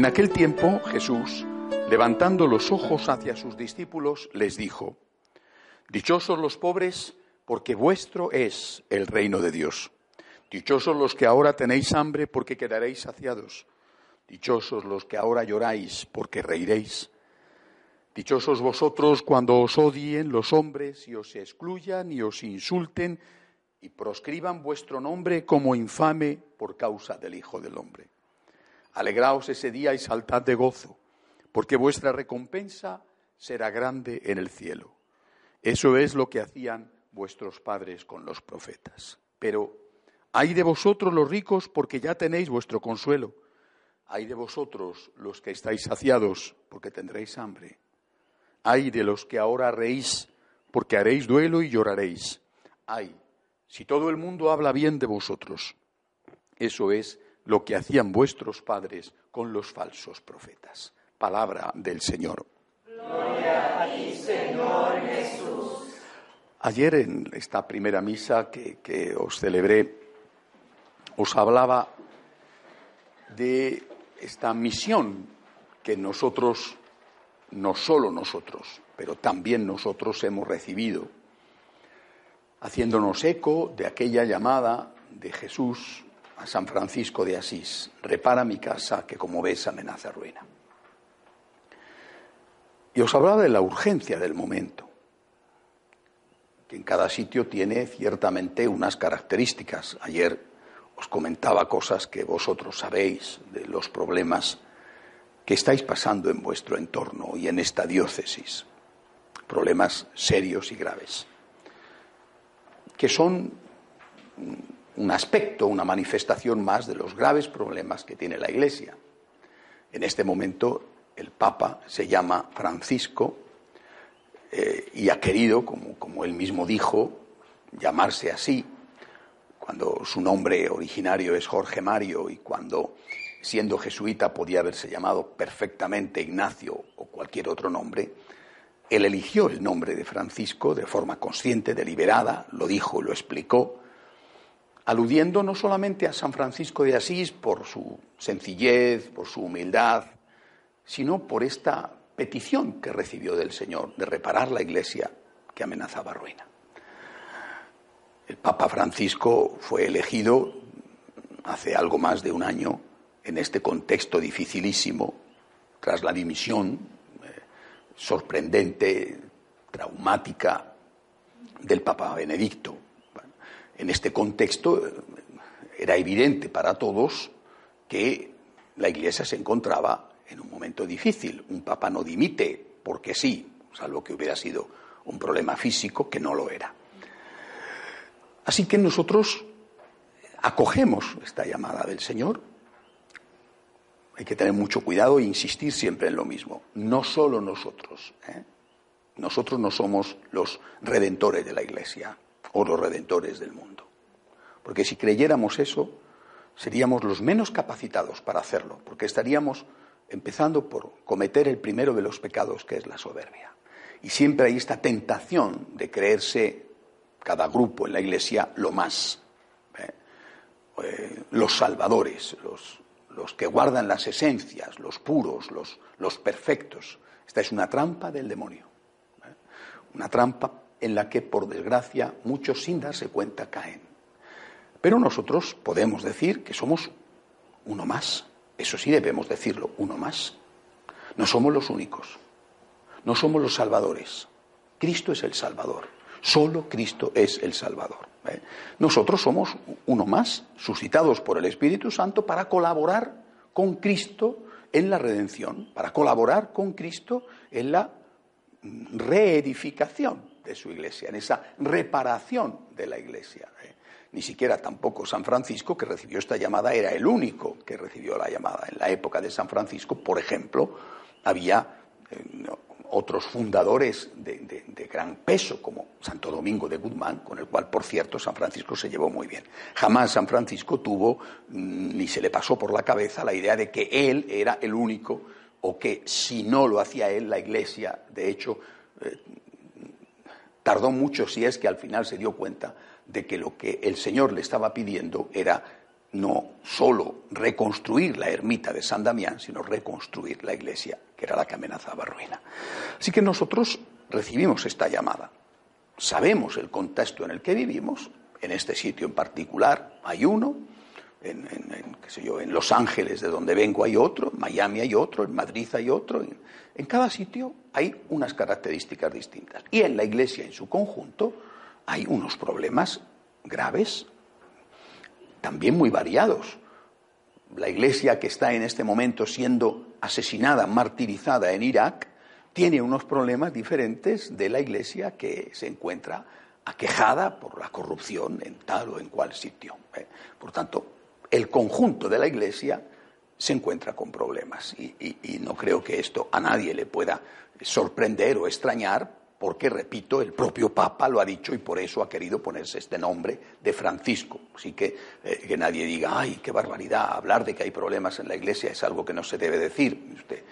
En aquel tiempo Jesús, levantando los ojos hacia sus discípulos, les dijo, Dichosos los pobres, porque vuestro es el reino de Dios. Dichosos los que ahora tenéis hambre, porque quedaréis saciados. Dichosos los que ahora lloráis, porque reiréis. Dichosos vosotros cuando os odien los hombres y os excluyan y os insulten y proscriban vuestro nombre como infame por causa del Hijo del Hombre. Alegraos ese día y saltad de gozo, porque vuestra recompensa será grande en el cielo. Eso es lo que hacían vuestros padres con los profetas. Pero hay de vosotros los ricos porque ya tenéis vuestro consuelo. Hay de vosotros los que estáis saciados porque tendréis hambre. Hay de los que ahora reís porque haréis duelo y lloraréis. Ay, si todo el mundo habla bien de vosotros. Eso es lo que hacían vuestros padres con los falsos profetas. Palabra del Señor. Gloria a ti, Señor Jesús. Ayer en esta primera misa que, que os celebré, os hablaba de esta misión que nosotros, no solo nosotros, pero también nosotros hemos recibido, haciéndonos eco de aquella llamada de Jesús a San Francisco de Asís, repara mi casa que como ves amenaza ruina. Y os hablaba de la urgencia del momento, que en cada sitio tiene ciertamente unas características. Ayer os comentaba cosas que vosotros sabéis de los problemas que estáis pasando en vuestro entorno y en esta diócesis, problemas serios y graves, que son un aspecto, una manifestación más de los graves problemas que tiene la Iglesia. En este momento el Papa se llama Francisco eh, y ha querido, como, como él mismo dijo, llamarse así, cuando su nombre originario es Jorge Mario y cuando, siendo jesuita, podía haberse llamado perfectamente Ignacio o cualquier otro nombre, él eligió el nombre de Francisco de forma consciente, deliberada, lo dijo, lo explicó, aludiendo no solamente a San Francisco de Asís por su sencillez, por su humildad, sino por esta petición que recibió del Señor de reparar la iglesia que amenazaba ruina. El Papa Francisco fue elegido hace algo más de un año en este contexto dificilísimo, tras la dimisión eh, sorprendente, traumática del Papa Benedicto. En este contexto era evidente para todos que la Iglesia se encontraba en un momento difícil. Un Papa no dimite porque sí, salvo que hubiera sido un problema físico que no lo era. Así que nosotros acogemos esta llamada del Señor. Hay que tener mucho cuidado e insistir siempre en lo mismo. No solo nosotros. ¿eh? Nosotros no somos los redentores de la Iglesia o los redentores del mundo. Porque si creyéramos eso, seríamos los menos capacitados para hacerlo, porque estaríamos empezando por cometer el primero de los pecados, que es la soberbia. Y siempre hay esta tentación de creerse cada grupo en la iglesia lo más, ¿eh? Eh, los salvadores, los, los, que guardan las esencias, los puros, los, los perfectos. Esta es una trampa del demonio, ¿eh? una trampa en la que, por desgracia, muchos sin darse cuenta caen. Pero nosotros podemos decir que somos uno más, eso sí debemos decirlo, uno más. No somos los únicos, no somos los salvadores. Cristo es el Salvador. Solo Cristo es el Salvador. ¿eh? Nosotros somos uno más, suscitados por el Espíritu Santo para colaborar con Cristo en la redención, para colaborar con Cristo en la reedificación de su iglesia, en esa reparación de la iglesia. ¿eh? Ni siquiera tampoco San Francisco, que recibió esta llamada, era el único que recibió la llamada. En la época de San Francisco, por ejemplo, había eh, otros fundadores de, gran peso, como Santo Domingo de Guzmán, con el cual, por cierto, San Francisco se llevó muy bien. Jamás San Francisco tuvo, mm, ni se le pasó por la cabeza, la idea de que él era el único, o que si no lo hacía él, la Iglesia, de hecho, eh, tardó mucho, si es que al final se dio cuenta de que lo que el Señor le estaba pidiendo era no solo reconstruir la ermita de San Damián, sino reconstruir la iglesia, que era la que amenazaba ruina. Así que nosotros recibimos esta llamada. Sabemos el contexto en el que vivimos, en este sitio en particular hay uno, en, sé yo, en Los Ángeles, de donde vengo, hay otro, en Miami hay otro, en Madrid hay otro. en cada sitio hay unas características distintas. Y en la iglesia en su conjunto hay unos problemas graves, también muy variados. La iglesia que está en este momento siendo asesinada, martirizada en Irak, tiene unos problemas diferentes de la iglesia que se encuentra aquejada por la corrupción en tal o en cual sitio. ¿eh? Por tanto, el conjunto de la iglesia se encuentra con problemas. Y, no creo que esto a nadie le pueda sorprender o extrañar porque, repito, el propio Papa lo ha dicho y por eso ha querido ponerse este nombre de Francisco. Así que eh, que nadie diga, ay, qué barbaridad, hablar de que hay problemas en la Iglesia es algo que no se debe decir. Usted,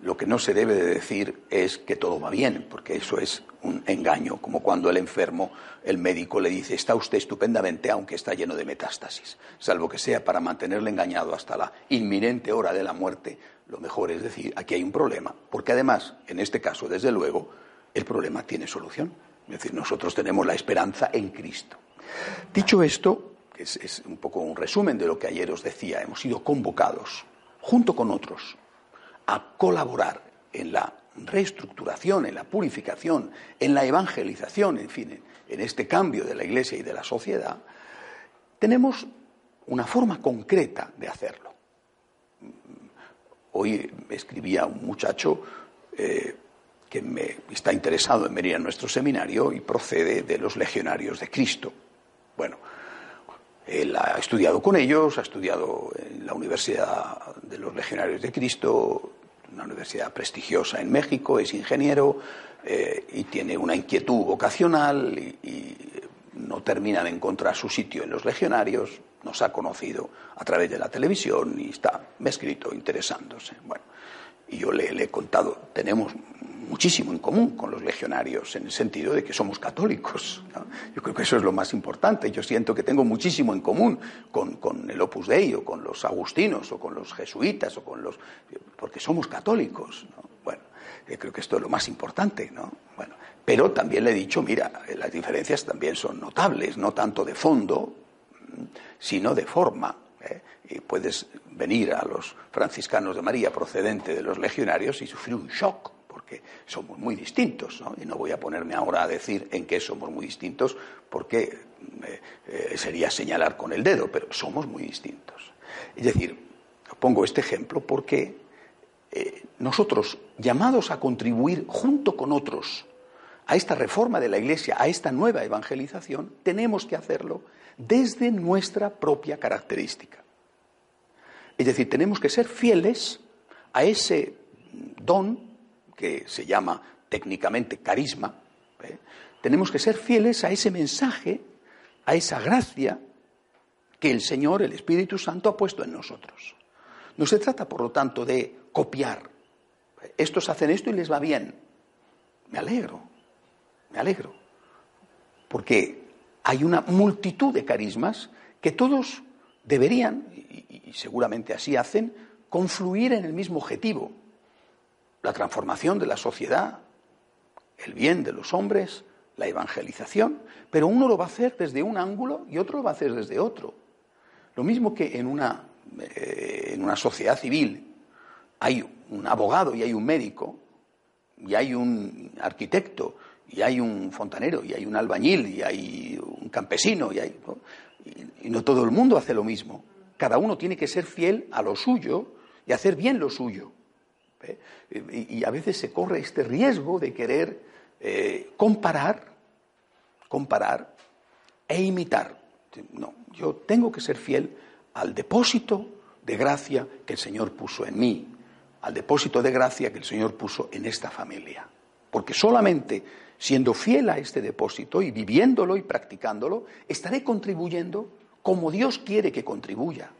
lo que no se debe de decir es que todo va bien, porque eso es un engaño, como cuando el enfermo, el médico le dice, está usted estupendamente, aunque está lleno de metástasis, salvo que sea para mantenerle engañado hasta la inminente hora de la muerte. Lo mejor es decir, aquí hay un problema, porque además, en este caso, desde luego, el problema tiene solución. Es decir, nosotros tenemos la esperanza en Cristo. Dicho esto, que es, un poco un resumen de lo que ayer os decía, hemos sido convocados, junto con otros, a colaborar en la reestructuración, en la purificación, en la evangelización, en fin, en este cambio de la Iglesia y de la sociedad, tenemos una forma concreta de hacerlo. Hoy escribía un muchacho eh, que me está interesado en venir a nuestro seminario y procede de los legionarios de Cristo. Bueno, él ha estudiado con ellos, ha estudiado en la Universidad de los Legionarios de Cristo, una universidad prestigiosa en México, es ingeniero eh, y tiene una inquietud vocacional y, no termina de encontrar su sitio en los legionarios, nos ha conocido a través de la televisión y está, me ha escrito interesándose. Bueno, y yo le, he contado, tenemos muchísimo en común con los legionarios, en el sentido de que somos católicos. Yo creo que eso es lo más importante. Yo siento que tengo muchísimo en común con, el Opus Dei, o con los agustinos, o con los jesuitas, o con los. porque somos católicos. Bueno, creo que esto es lo más importante, ¿no? Bueno, pero también le he dicho, mira, las diferencias también son notables, no tanto de fondo, sino de forma. ¿eh? Y puedes venir a los franciscanos de María procedente de los legionarios y sufrir un shock, porque somos muy distintos, ¿no? Y no voy a ponerme ahora a decir en qué somos muy distintos, porque eh, eh, sería señalar con el dedo, pero somos muy distintos. Es decir, pongo este ejemplo porque nosotros, llamados a contribuir junto con otros a esta reforma de la Iglesia, a esta nueva evangelización, tenemos que hacerlo desde nuestra propia característica. Es decir, tenemos que ser fieles a ese don que se llama técnicamente carisma. ¿eh? Tenemos que ser fieles a ese mensaje, a esa gracia que el Señor, el Espíritu Santo, ha puesto en nosotros. No se trata, por lo tanto, de copiar. Estos hacen esto y les va bien. Me alegro, me alegro. Porque hay una multitud de carismas que todos deberían, y, seguramente así hacen, confluir en el mismo objetivo, la transformación de la sociedad, el bien de los hombres, la evangelización, pero uno lo va a hacer desde un ángulo y otro lo va a hacer desde otro. Lo mismo que en una, eh, en una sociedad civil hay un abogado y hay un médico, y hay un arquitecto, y hay un fontanero, y hay un albañil, y hay un campesino, y hay y no todo el mundo hace lo mismo. Cada uno tiene que ser fiel a lo suyo y hacer bien lo suyo. ¿Eh? Y, a veces se corre este riesgo de querer eh, comparar, comparar e imitar. No, yo tengo que ser fiel al depósito de gracia que el Señor puso en mí, al depósito de gracia que el Señor puso en esta familia. Porque solamente siendo fiel a este depósito y viviéndolo y practicándolo, estaré contribuyendo como Dios quiere que contribuya,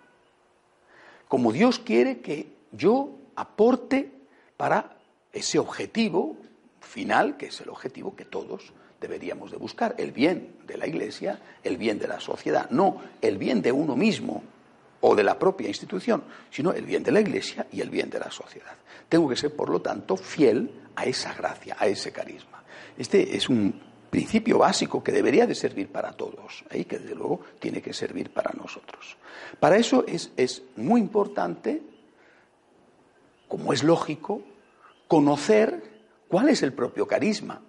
como Dios quiere que yo aporte para ese objetivo final, que es el objetivo que todos deberíamos de buscar, el bien de la Iglesia, el bien de la sociedad, no el bien de uno mismo, o de la propia institución, sino el bien de la Iglesia y el bien de la sociedad. Tengo que ser, por lo tanto, fiel a esa gracia, a ese carisma. Este es un principio básico que debería de servir para todos y que desde luego tiene que servir para nosotros. Para eso es, es muy importante, como es lógico, conocer cuál es el propio carisma,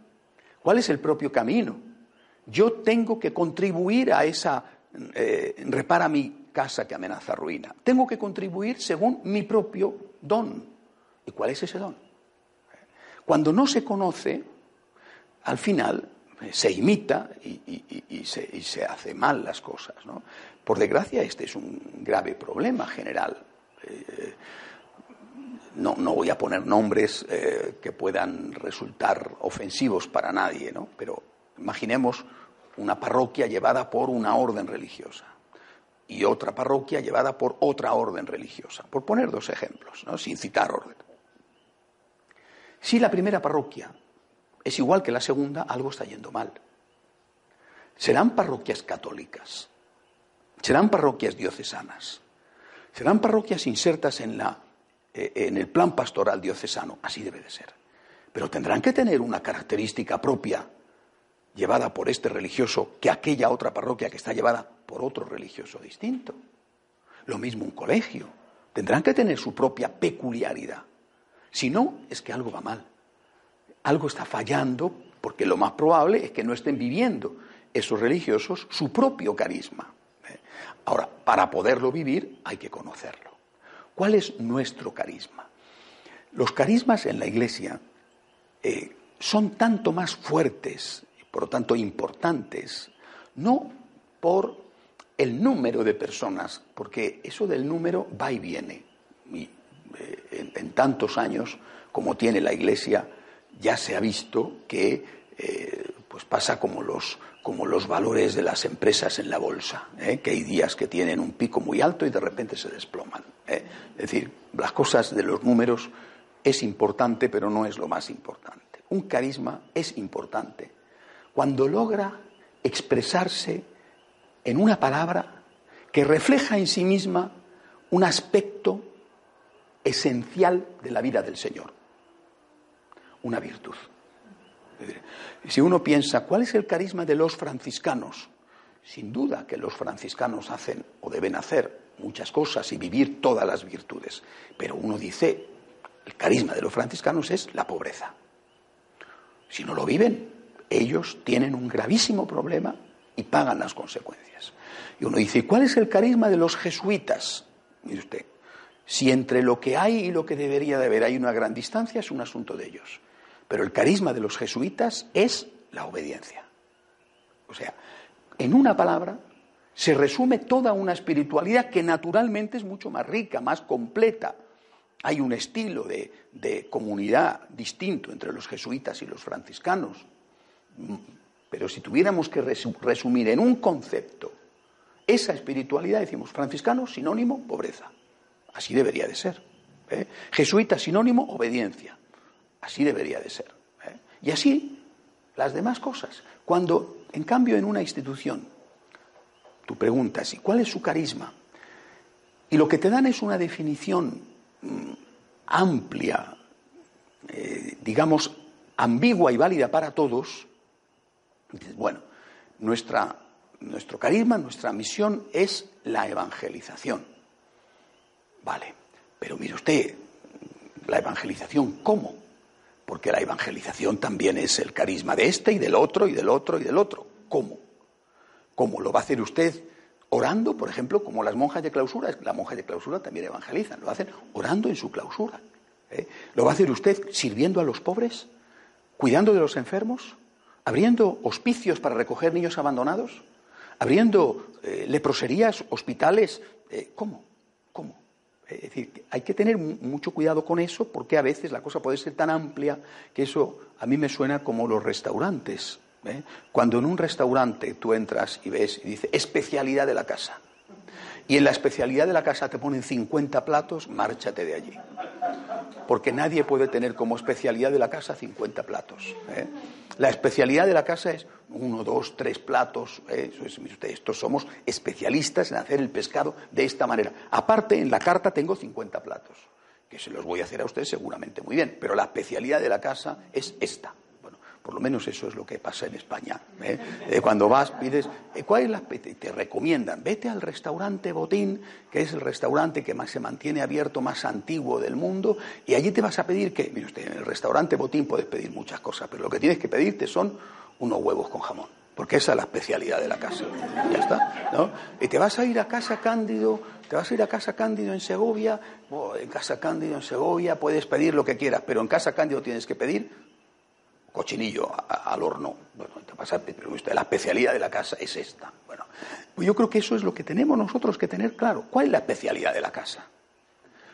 cuál es el propio camino. Yo tengo que contribuir a esa eh, repara mi casa que amenaza ruina. Tengo que contribuir según mi propio don. ¿Y cuál es ese don? Cuando no se conoce, al final eh, se imita y, se, hace mal las cosas. Por desgracia, este es un grave problema general. Eh, no, voy a poner nombres que puedan resultar ofensivos para nadie, ¿no? pero imaginemos una parroquia llevada por una orden religiosa y otra parroquia llevada por otra orden religiosa, por poner dos ejemplos, ¿no? sin citar orden. Si la primera parroquia es igual que la segunda, algo está yendo mal. Serán parroquias católicas, serán parroquias diocesanas, serán parroquias insertas en, la, eh, en el plan pastoral diocesano, así debe de ser. Pero tendrán que tener una característica propia llevada por este religioso que aquella otra parroquia que está llevada por otro religioso distinto. Lo mismo un colegio. Tendrán que tener su propia peculiaridad. Si no, es que algo va mal. Algo está fallando porque lo más probable es que no estén viviendo esos religiosos su propio carisma. ¿eh? Ahora, para poderlo vivir hay que conocerlo. ¿Cuál es nuestro carisma? Los carismas en la Iglesia eh, son tanto más fuertes por lo tanto importantes, no por el número de personas, porque eso del número va y viene. Eh, en, tantos años como tiene la Iglesia, ya se ha visto que eh, pues pasa como los, como los valores de las empresas en la bolsa, que hay días que tienen un pico muy alto y de repente se desploman. Es decir, las cosas de los números es importante, pero no es lo más importante. Un carisma es importante, cuando logra expresarse en una palabra que refleja en sí misma un aspecto esencial de la vida del Señor, una virtud. Si uno piensa, ¿cuál es el carisma de los franciscanos? Sin duda que los franciscanos hacen o deben hacer muchas cosas y vivir todas las virtudes, pero uno dice, el carisma de los franciscanos es la pobreza. Si no lo viven, ellos tienen un gravísimo problema y pagan las consecuencias. Y uno dice, ¿cuál es el carisma de los jesuitas? Mire usted, si entre lo que hay y lo que debería de haber hay una gran distancia, es un asunto de ellos. Pero el carisma de los jesuitas es la obediencia. O sea, en una palabra se resume toda una espiritualidad que naturalmente es mucho más rica, más completa. Hay un estilo de, de comunidad distinto entre los jesuitas y los franciscanos. Pero si tuviéramos que resumir en un concepto esa espiritualidad, decimos, franciscano sinónimo, pobreza. Así debería de ser. ¿eh? Jesuita sinónimo, obediencia. Así debería de ser. ¿eh? Y así las demás cosas. Cuando, en cambio, en una institución, tú preguntas, ¿y cuál es su carisma? Y lo que te dan es una definición mm, amplia, eh, digamos, ambigua y válida para todos, bueno, nuestra, nuestro carisma, nuestra misión es la evangelización. Vale, pero mire usted, la evangelización, ¿cómo? Porque la evangelización también es el carisma de este y del otro y del otro y del otro. ¿Cómo? ¿Cómo lo va a hacer usted orando, por ejemplo, como las monjas de clausura? La monja de clausura también evangelizan, lo hacen orando en su clausura. ¿eh? ¿Lo va a hacer usted sirviendo a los pobres? ¿Cuidando de los enfermos? abriendo hospicios para recoger niños abandonados, abriendo eh, leproserías, hospitales. Eh, ¿Cómo? ¿Cómo? Es decir, hay que tener mucho cuidado con eso porque a veces la cosa puede ser tan amplia que eso a mí me suena como los restaurantes. ¿Eh? Cuando en un restaurante tú entras y ves y dice especialidad de la casa y en la especialidad de la casa te ponen 50 platos, márchate de allí. Porque nadie puede tener como especialidad de la casa 50 platos. ¿eh? La especialidad de la casa es uno, dos, tres platos. ¿eh? Estos somos especialistas en hacer el pescado de esta manera. Aparte, en la carta tengo 50 platos, que se los voy a hacer a ustedes seguramente muy bien, pero la especialidad de la casa es esta. Por lo menos eso es lo que pasa en España. ¿eh? Eh, cuando vas, pides, eh, ¿cuál es la te recomiendan, vete al restaurante Botín, que es el restaurante que más se mantiene abierto, más antiguo del mundo, y allí te vas a pedir que, mire usted, en el restaurante Botín puedes pedir muchas cosas, pero lo que tienes que pedirte son unos huevos con jamón, porque esa es la especialidad de la casa. Ya está, ¿no? Y te vas a ir a Casa Cándido, te vas a ir a Casa Cándido en Segovia, en Casa Cándido en Segovia puedes pedir lo que quieras, pero en Casa Cándido tienes que pedir cochinillo al horno. Bueno, te pasa, pero la especialidad de la casa es esta. Bueno, pues yo creo que eso es lo que tenemos nosotros que tener claro. ¿Cuál es la especialidad de la casa?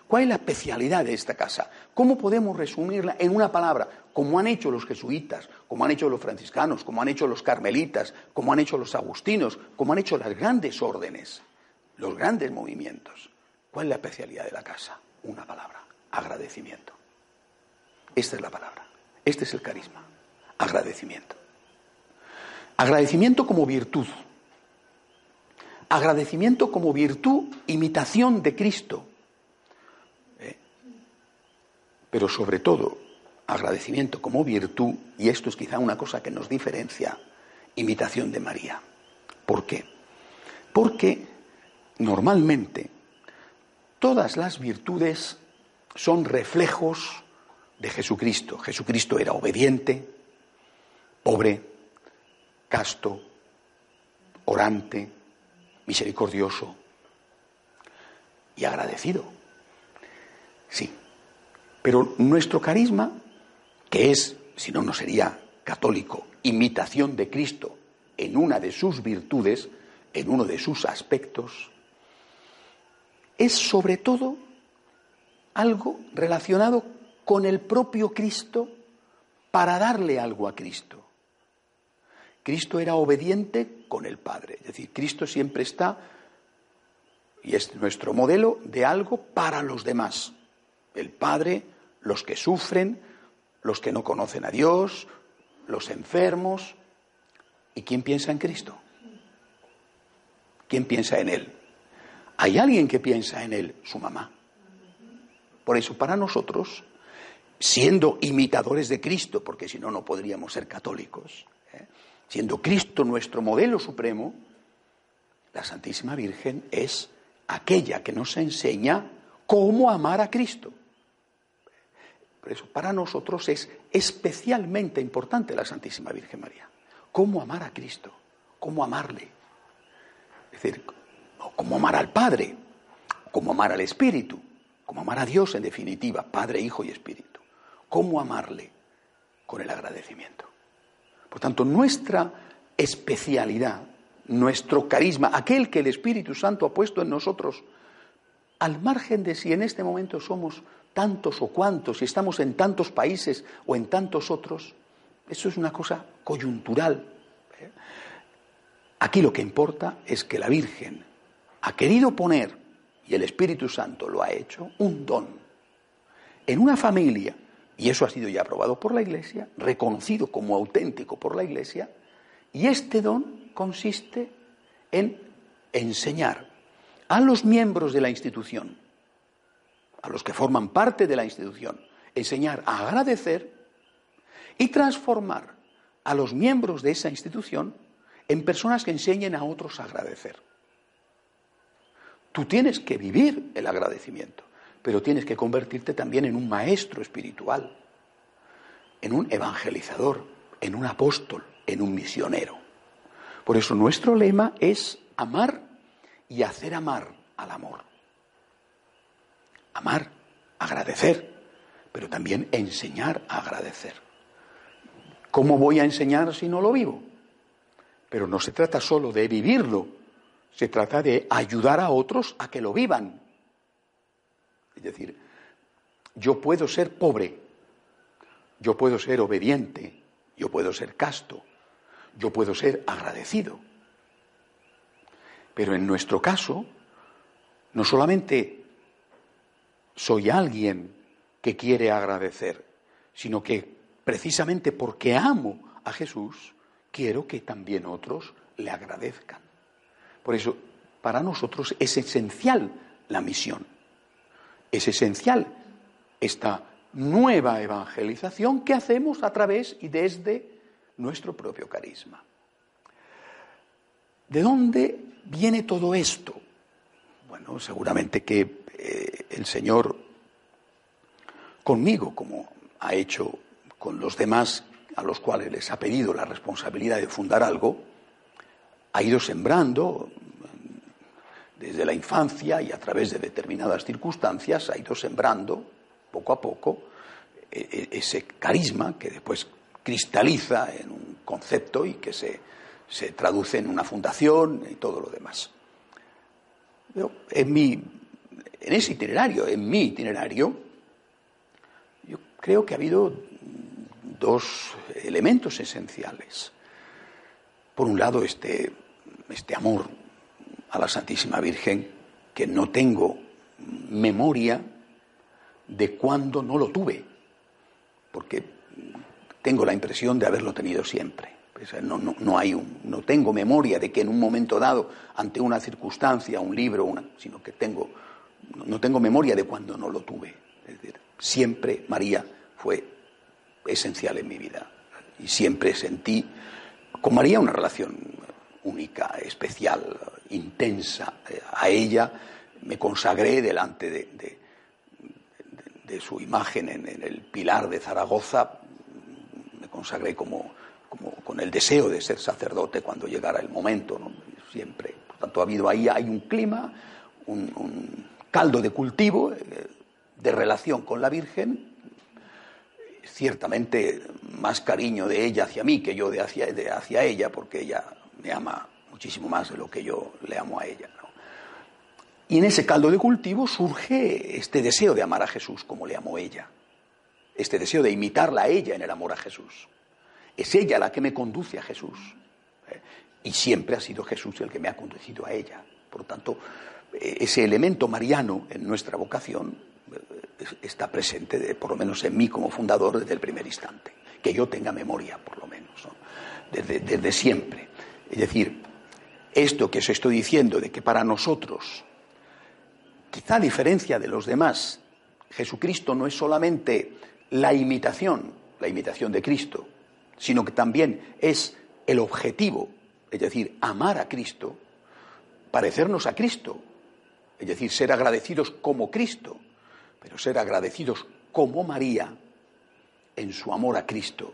¿Cuál es la especialidad de esta casa? ¿Cómo podemos resumirla en una palabra? Como han hecho los jesuitas, como han hecho los franciscanos, como han hecho los carmelitas, como han hecho los agustinos, como han hecho las grandes órdenes, los grandes movimientos. ¿Cuál es la especialidad de la casa? Una palabra, agradecimiento. Esta es la palabra. Este es el carisma. Agradecimiento. Agradecimiento como virtud. Agradecimiento como virtud, imitación de Cristo. ¿Eh? Pero sobre todo, agradecimiento como virtud, y esto es quizá una cosa que nos diferencia, imitación de María. ¿Por qué? Porque normalmente todas las virtudes son reflejos de Jesucristo. Jesucristo era obediente, pobre, casto, orante, misericordioso y agradecido. Sí, pero nuestro carisma, que es, si no, no sería católico, imitación de Cristo en una de sus virtudes, en uno de sus aspectos, es sobre todo algo relacionado con el propio Cristo para darle algo a Cristo. Cristo era obediente con el Padre, es decir, Cristo siempre está, y es nuestro modelo, de algo para los demás. El Padre, los que sufren, los que no conocen a Dios, los enfermos. ¿Y quién piensa en Cristo? ¿Quién piensa en Él? Hay alguien que piensa en Él, su mamá. Por eso, para nosotros, siendo imitadores de Cristo, porque si no, no podríamos ser católicos, ¿eh? siendo Cristo nuestro modelo supremo, la Santísima Virgen es aquella que nos enseña cómo amar a Cristo. Por eso, para nosotros es especialmente importante la Santísima Virgen María. Cómo amar a Cristo, cómo amarle. Es decir, cómo amar al Padre, cómo amar al Espíritu, cómo amar a Dios en definitiva, Padre, Hijo y Espíritu cómo amarle con el agradecimiento. Por tanto, nuestra especialidad, nuestro carisma, aquel que el Espíritu Santo ha puesto en nosotros, al margen de si en este momento somos tantos o cuantos, si estamos en tantos países o en tantos otros, eso es una cosa coyuntural. ¿eh? Aquí lo que importa es que la Virgen ha querido poner, y el Espíritu Santo lo ha hecho, un don en una familia y eso ha sido ya aprobado por la Iglesia, reconocido como auténtico por la Iglesia, y este don consiste en enseñar a los miembros de la institución, a los que forman parte de la institución, enseñar a agradecer y transformar a los miembros de esa institución en personas que enseñen a otros a agradecer. Tú tienes que vivir el agradecimiento pero tienes que convertirte también en un maestro espiritual, en un evangelizador, en un apóstol, en un misionero. Por eso nuestro lema es amar y hacer amar al amor. Amar, agradecer, pero también enseñar a agradecer. ¿Cómo voy a enseñar si no lo vivo? Pero no se trata solo de vivirlo, se trata de ayudar a otros a que lo vivan. Es decir, yo puedo ser pobre, yo puedo ser obediente, yo puedo ser casto, yo puedo ser agradecido. Pero en nuestro caso, no solamente soy alguien que quiere agradecer, sino que precisamente porque amo a Jesús, quiero que también otros le agradezcan. Por eso, para nosotros es esencial la misión. Es esencial esta nueva evangelización que hacemos a través y desde nuestro propio carisma. ¿De dónde viene todo esto? Bueno, seguramente que eh, el Señor conmigo, como ha hecho con los demás a los cuales les ha pedido la responsabilidad de fundar algo, ha ido sembrando desde la infancia y a través de determinadas circunstancias, ha ido sembrando poco a poco e, e, ese carisma que después cristaliza en un concepto y que se, se traduce en una fundación y todo lo demás. en, mi, en ese itinerario, en mi itinerario, yo creo que ha habido dos elementos esenciales. Por un lado, este, este amor a la Santísima Virgen, que no tengo memoria de cuando no lo tuve, porque tengo la impresión de haberlo tenido siempre. No, no, hay un, no tengo memoria de que en un momento dado, ante una circunstancia, un libro, una, sino que tengo, no tengo memoria de cuando no lo tuve. Es decir, siempre María fue esencial en mi vida y siempre sentí con María una relación única, especial, intensa. A ella me consagré delante de su imagen en, el pilar de Zaragoza, me consagré como, con el deseo de ser sacerdote cuando llegara el momento, siempre. Por tanto, ha habido ahí hay un clima, un, caldo de cultivo, eh, de relación con la Virgen, ciertamente más cariño de ella hacia mí que yo de hacia ella, porque ella me ama muchísimo más de lo que yo le amo a ella. Y en ese caldo de cultivo surge este deseo de amar a Jesús como le amó ella, este deseo de imitarla a ella en el amor a Jesús. Es ella la que me conduce a Jesús. ¿eh? Y siempre ha sido Jesús el que me ha conducido a ella. Por lo tanto, eh, ese elemento mariano en nuestra vocación eh, está presente, por lo menos en mí como fundador, desde el primer instante. Que yo tenga memoria, por lo menos, desde siempre. Es decir, esto que os estoy diciendo de que para nosotros Quizá a diferencia de los demás, Jesucristo no es solamente la imitación, la imitación de Cristo, sino que también es el objetivo, es decir, amar a Cristo, parecernos a Cristo, es decir, ser agradecidos como Cristo, pero ser agradecidos como María en su amor a Cristo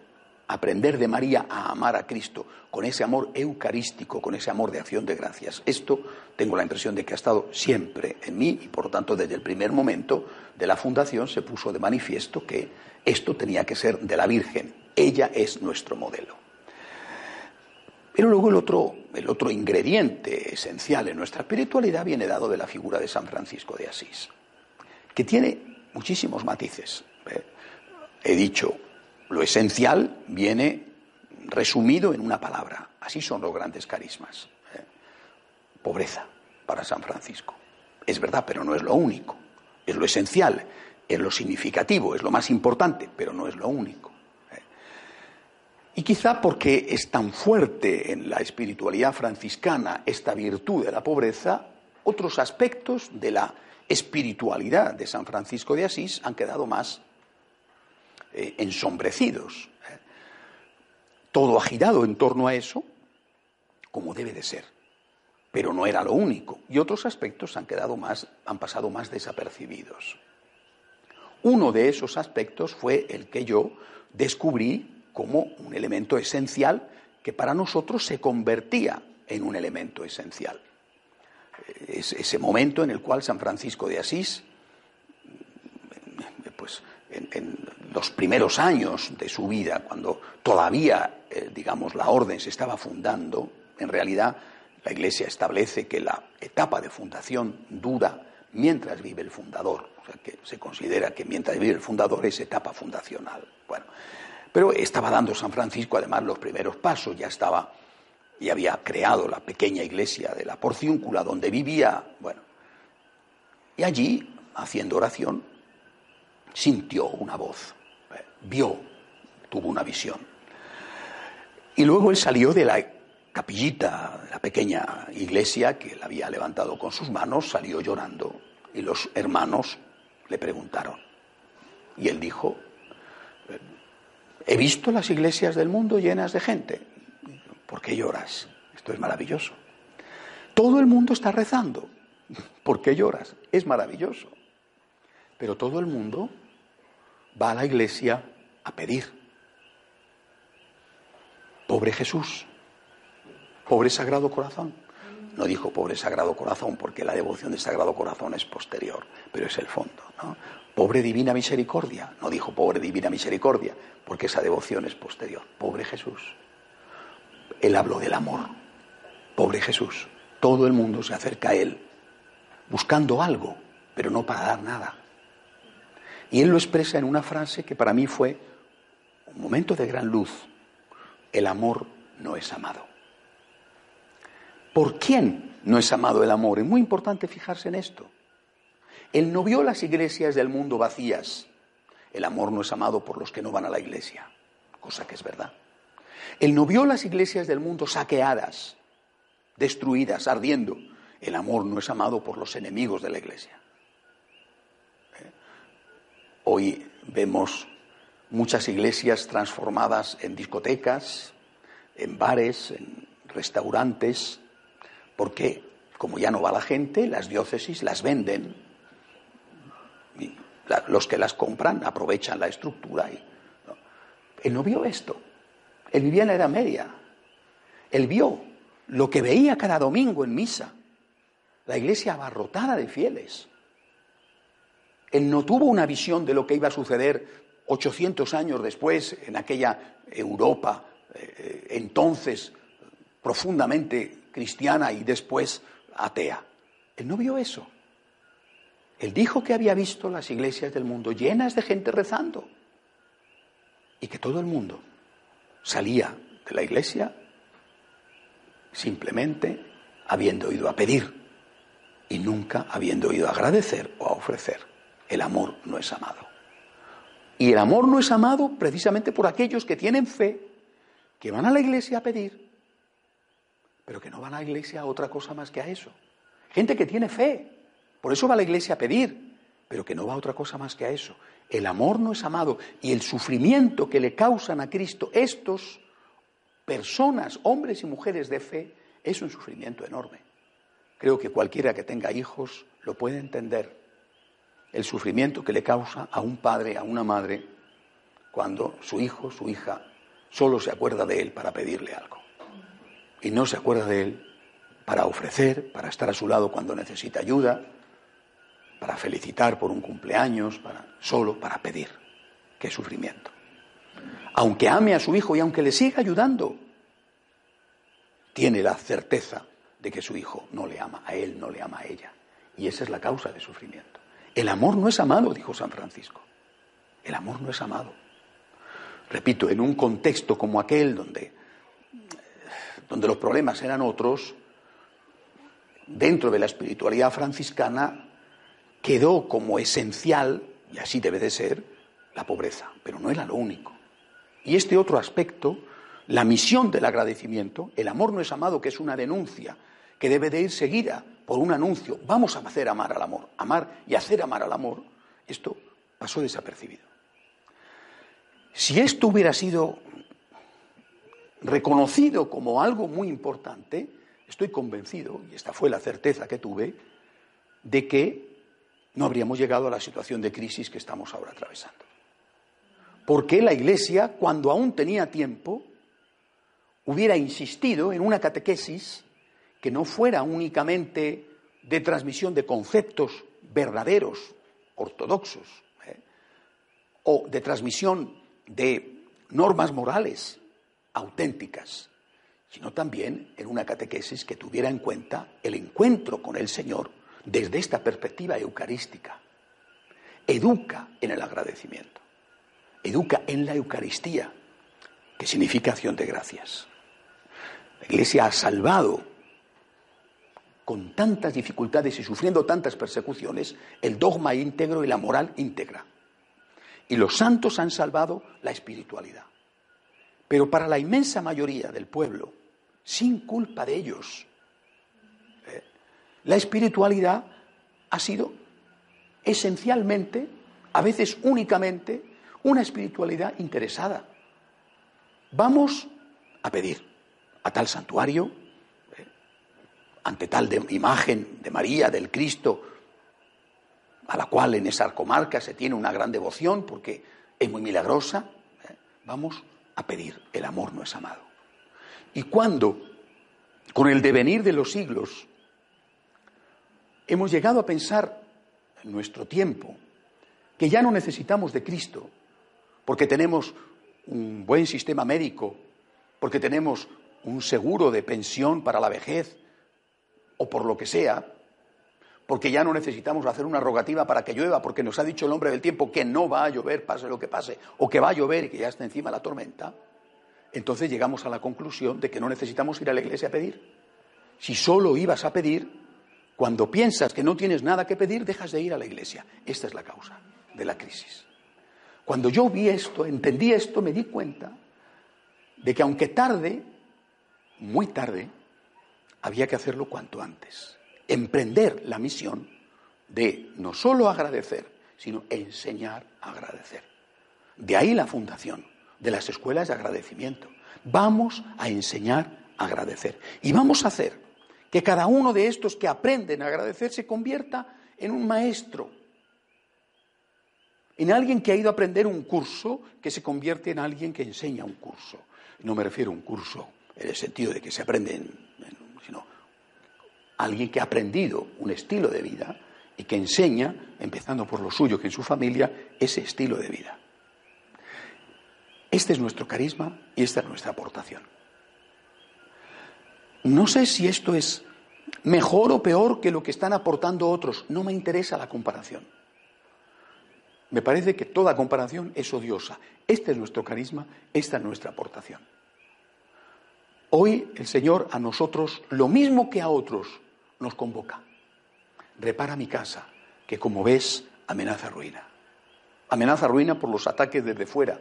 aprender de María a amar a Cristo con ese amor eucarístico, con ese amor de acción de gracias. Esto tengo la impresión de que ha estado siempre en mí y por lo tanto desde el primer momento de la fundación se puso de manifiesto que esto tenía que ser de la Virgen. Ella es nuestro modelo. Pero luego el otro, el otro ingrediente esencial en nuestra espiritualidad viene dado de la figura de San Francisco de Asís, que tiene muchísimos matices. ¿eh? He dicho lo esencial viene resumido en una palabra. Así son los grandes carismas. ¿eh? Pobreza para San Francisco. Es verdad, pero no es lo único. Es lo esencial, es lo significativo, es lo más importante, pero no es lo único. ¿eh? Y quizá porque es tan fuerte en la espiritualidad franciscana esta virtud de la pobreza, otros aspectos de la espiritualidad de San Francisco de Asís han quedado más eh, ensombrecidos. ¿eh? Todo ha girado en torno a eso, como debe de ser. Pero no era lo único. Y otros aspectos han quedado más, han pasado más desapercibidos. Uno de esos aspectos fue el que yo descubrí como un elemento esencial que para nosotros se convertía en un elemento esencial. Es ese momento en el cual San Francisco de Asís, pues en, los primeros años de su vida, cuando todavía, eh, digamos, la orden se estaba fundando, en realidad la Iglesia establece que la etapa de fundación dura mientras vive el fundador. O sea, que se considera que mientras vive el fundador es etapa fundacional. Bueno, pero estaba dando San Francisco además los primeros pasos, ya estaba y había creado la pequeña iglesia de la Porciúncula donde vivía, bueno, Y allí, haciendo oración, sintió una voz, eh, vio, tuvo una visión. Y luego él salió de la capillita, la pequeña iglesia que él había levantado con sus manos, salió llorando y los hermanos le preguntaron. Y él dijo, he visto las iglesias del mundo llenas de gente. ¿Por qué lloras? Esto es maravilloso. Todo el mundo está rezando. ¿Por qué lloras? Es maravilloso. Pero todo el mundo va a la iglesia a pedir. Pobre Jesús, pobre Sagrado Corazón. No dijo pobre Sagrado Corazón porque la devoción de Sagrado Corazón es posterior, pero es el fondo. ¿no? Pobre Divina Misericordia. No dijo pobre Divina Misericordia porque esa devoción es posterior. Pobre Jesús. Él habló del amor. Pobre Jesús. Todo el mundo se acerca a Él buscando algo, pero no para dar nada. Y Él lo expresa en una frase que para mí fue un momento de gran luz. El amor no es amado. ¿Por quién no es amado el amor? Es muy importante fijarse en esto. Él no vio las iglesias del mundo vacías. El amor no es amado por los que no van a la iglesia, cosa que es verdad. Él no vio las iglesias del mundo saqueadas, destruidas, ardiendo. El amor no es amado por los enemigos de la iglesia. Hoy vemos muchas iglesias transformadas en discotecas, en bares, en restaurantes, porque como ya no va la gente, las diócesis las venden. los que las compran aprovechan la estructura. Y, Él no vio esto. Él vivía en la Edad Media. Él vio lo que veía cada domingo en misa. La iglesia abarrotada de fieles. Él no tuvo una visión de lo que iba a suceder 800 años después en aquella Europa eh, entonces profundamente cristiana y después atea. Él no vio eso. Él dijo que había visto las iglesias del mundo llenas de gente rezando y que todo el mundo salía de la iglesia simplemente habiendo ido a pedir y nunca habiendo ido a agradecer o a ofrecer. El amor no es amado. Y el amor no es amado precisamente por aquellos que tienen fe, que van a la iglesia a pedir, pero que no van a la iglesia a otra cosa más que a eso. Gente que tiene fe, por eso va a la iglesia a pedir, pero que no va a otra cosa más que a eso. El amor no es amado y el sufrimiento que le causan a Cristo estos personas, hombres y mujeres de fe, es un sufrimiento enorme. Creo que cualquiera que tenga hijos lo puede entender. El sufrimiento que le causa a un padre, a una madre, cuando su hijo, su hija, solo se acuerda de él para pedirle algo. Y no se acuerda de él para ofrecer, para estar a su lado cuando necesita ayuda, para felicitar por un cumpleaños, para solo para pedir. Qué sufrimiento aunque ame a su hijo y aunque le siga ayudando, tiene la certeza de que su hijo no le ama, a él no le ama a ella. Y esa es la causa de sufrimiento. El amor no es amado, dijo San Francisco. El amor no es amado. Repito, en un contexto como aquel donde, donde los problemas eran otros, dentro de la espiritualidad franciscana quedó como esencial, y así debe de ser, la pobreza, pero no era lo único. Y este otro aspecto, la misión del agradecimiento, el amor no es amado, que es una denuncia, que debe de ir seguida por un anuncio. Vamos a hacer amar al amor, amar y hacer amar al amor. Esto pasó desapercibido. Si esto hubiera sido reconocido como algo muy importante, estoy convencido, y esta fue la certeza que tuve, de que no habríamos llegado a la situación de crisis que estamos ahora atravesando. ¿Por qué la Iglesia, cuando aún tenía tiempo, hubiera insistido en una catequesis que no fuera únicamente de transmisión de conceptos verdaderos, ortodoxos, ¿eh? o de transmisión de normas morales auténticas, sino también en una catequesis que tuviera en cuenta el encuentro con el Señor desde esta perspectiva eucarística. Educa en el agradecimiento educa en la Eucaristía, que significa acción de gracias. La Iglesia ha salvado con tantas dificultades y sufriendo tantas persecuciones, el dogma íntegro y la moral íntegra. Y los santos han salvado la espiritualidad. Pero para la inmensa mayoría del pueblo, sin culpa de ellos, ¿eh? la espiritualidad ha sido esencialmente, a veces únicamente, una espiritualidad interesada. Vamos a pedir a tal santuario. Ante tal imagen de María, del Cristo, a la cual en esa comarca se tiene una gran devoción porque es muy milagrosa, ¿eh? vamos a pedir, el amor no es amado. Y cuando, con el devenir de los siglos, hemos llegado a pensar en nuestro tiempo que ya no necesitamos de Cristo, porque tenemos un buen sistema médico, porque tenemos un seguro de pensión para la vejez, o por lo que sea, porque ya no necesitamos hacer una rogativa para que llueva, porque nos ha dicho el hombre del tiempo que no va a llover, pase lo que pase, o que va a llover y que ya está encima la tormenta, entonces llegamos a la conclusión de que no necesitamos ir a la iglesia a pedir. Si solo ibas a pedir, cuando piensas que no tienes nada que pedir, dejas de ir a la iglesia. Esta es la causa de la crisis. Cuando yo vi esto, entendí esto, me di cuenta de que aunque tarde, muy tarde, había que hacerlo cuanto antes. Emprender la misión de no solo agradecer, sino enseñar a agradecer. De ahí la fundación de las escuelas de agradecimiento. Vamos a enseñar a agradecer. Y vamos a hacer que cada uno de estos que aprenden a agradecer se convierta en un maestro, en alguien que ha ido a aprender un curso que se convierte en alguien que enseña un curso. No me refiero a un curso en el sentido de que se aprende, sino alguien que ha aprendido un estilo de vida y que enseña, empezando por lo suyo que en su familia, ese estilo de vida. Este es nuestro carisma y esta es nuestra aportación. No sé si esto es mejor o peor que lo que están aportando otros. No me interesa la comparación. Me parece que toda comparación es odiosa. Este es nuestro carisma, esta es nuestra aportación. Hoy el Señor a nosotros, lo mismo que a otros, nos convoca. Repara mi casa, que como ves, amenaza ruina. Amenaza ruina por los ataques desde fuera,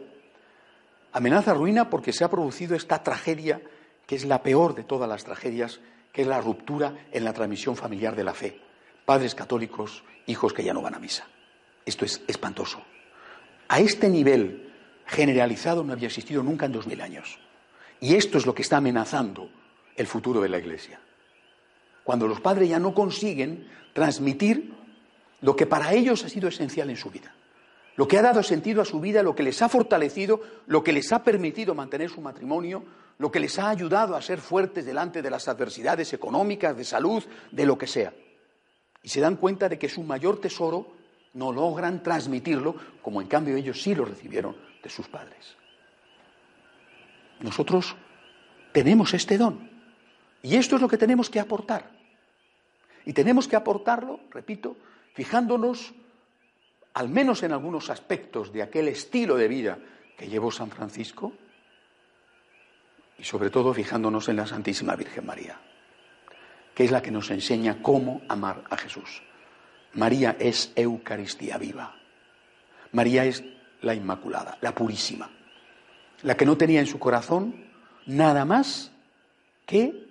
Amenaza ruina porque se ha producido esta tragedia que es la peor de todas las tragedias, que es la ruptura en la transmisión familiar de la fe. Padres católicos, hijos que ya no van a misa. Esto es espantoso. A este nivel generalizado no había existido nunca en dos mil años. Y esto es lo que está amenazando el futuro de la Iglesia. Cuando los padres ya no consiguen transmitir lo que para ellos ha sido esencial en su vida lo que ha dado sentido a su vida, lo que les ha fortalecido, lo que les ha permitido mantener su matrimonio, lo que les ha ayudado a ser fuertes delante de las adversidades económicas, de salud, de lo que sea. Y se dan cuenta de que su mayor tesoro no logran transmitirlo, como en cambio ellos sí lo recibieron de sus padres. Nosotros tenemos este don. Y esto es lo que tenemos que aportar. Y tenemos que aportarlo, repito, fijándonos al menos en algunos aspectos de aquel estilo de vida que llevó San Francisco, y sobre todo fijándonos en la Santísima Virgen María, que es la que nos enseña cómo amar a Jesús. María es Eucaristía viva. María es la Inmaculada, la Purísima, la que no tenía en su corazón nada más que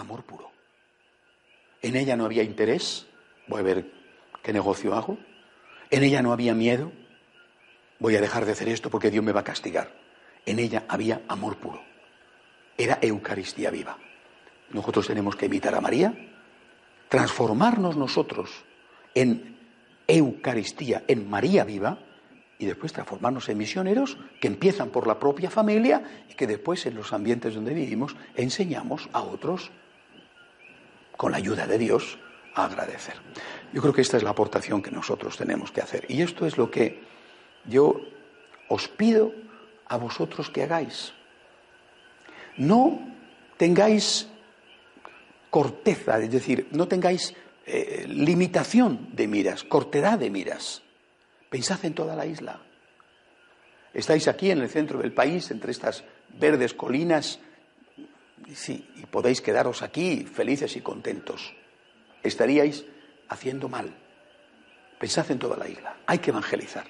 amor puro. En ella no había interés, voy a ver qué negocio hago, en ella no había miedo. Voy a dejar de hacer esto porque Dios me va a castigar. En ella había amor puro. Era Eucaristía viva. Nosotros tenemos que imitar a María, transformarnos nosotros en Eucaristía, en María viva, y después transformarnos en misioneros que empiezan por la propia familia y que después en los ambientes donde vivimos enseñamos a otros con la ayuda de Dios a agradecer. Yo creo que esta es la aportación que nosotros tenemos que hacer. Y esto es lo que yo os pido a vosotros que hagáis. No tengáis corteza, es decir, no tengáis eh, limitación de miras, cortedad de miras. Pensad en toda la isla. Estáis aquí en el centro del país, entre estas verdes colinas, sí, y podéis quedaros aquí felices y contentos. estaríais haciendo mal. Pensad en toda la isla. Hay que evangelizar.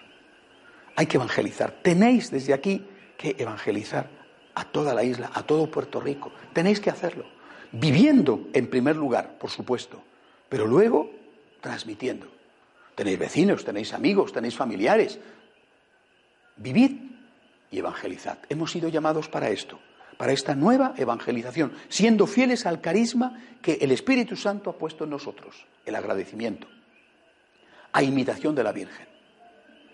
Hay que evangelizar. Tenéis desde aquí que evangelizar a toda la isla, a todo Puerto Rico. Tenéis que hacerlo. Viviendo en primer lugar, por supuesto, pero luego transmitiendo. Tenéis vecinos, tenéis amigos, tenéis familiares. Vivid y evangelizad. Hemos sido llamados para esto para esta nueva evangelización, siendo fieles al carisma que el Espíritu Santo ha puesto en nosotros, el agradecimiento, a imitación de la Virgen.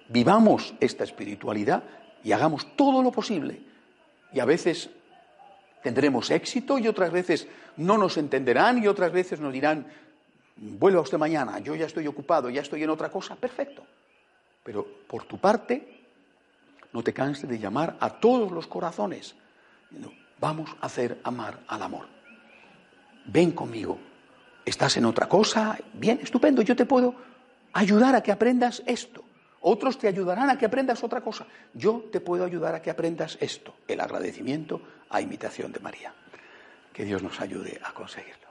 Vivamos esta espiritualidad y hagamos todo lo posible. Y a veces tendremos éxito y otras veces no nos entenderán y otras veces nos dirán, vuelva usted mañana, yo ya estoy ocupado, ya estoy en otra cosa, perfecto. Pero por tu parte, no te canses de llamar a todos los corazones Vamos a hacer amar al amor. Ven conmigo. ¿Estás en otra cosa? Bien, estupendo. Yo te puedo ayudar a que aprendas esto. Otros te ayudarán a que aprendas otra cosa. Yo te puedo ayudar a que aprendas esto, el agradecimiento a imitación de María. Que Dios nos ayude a conseguirlo.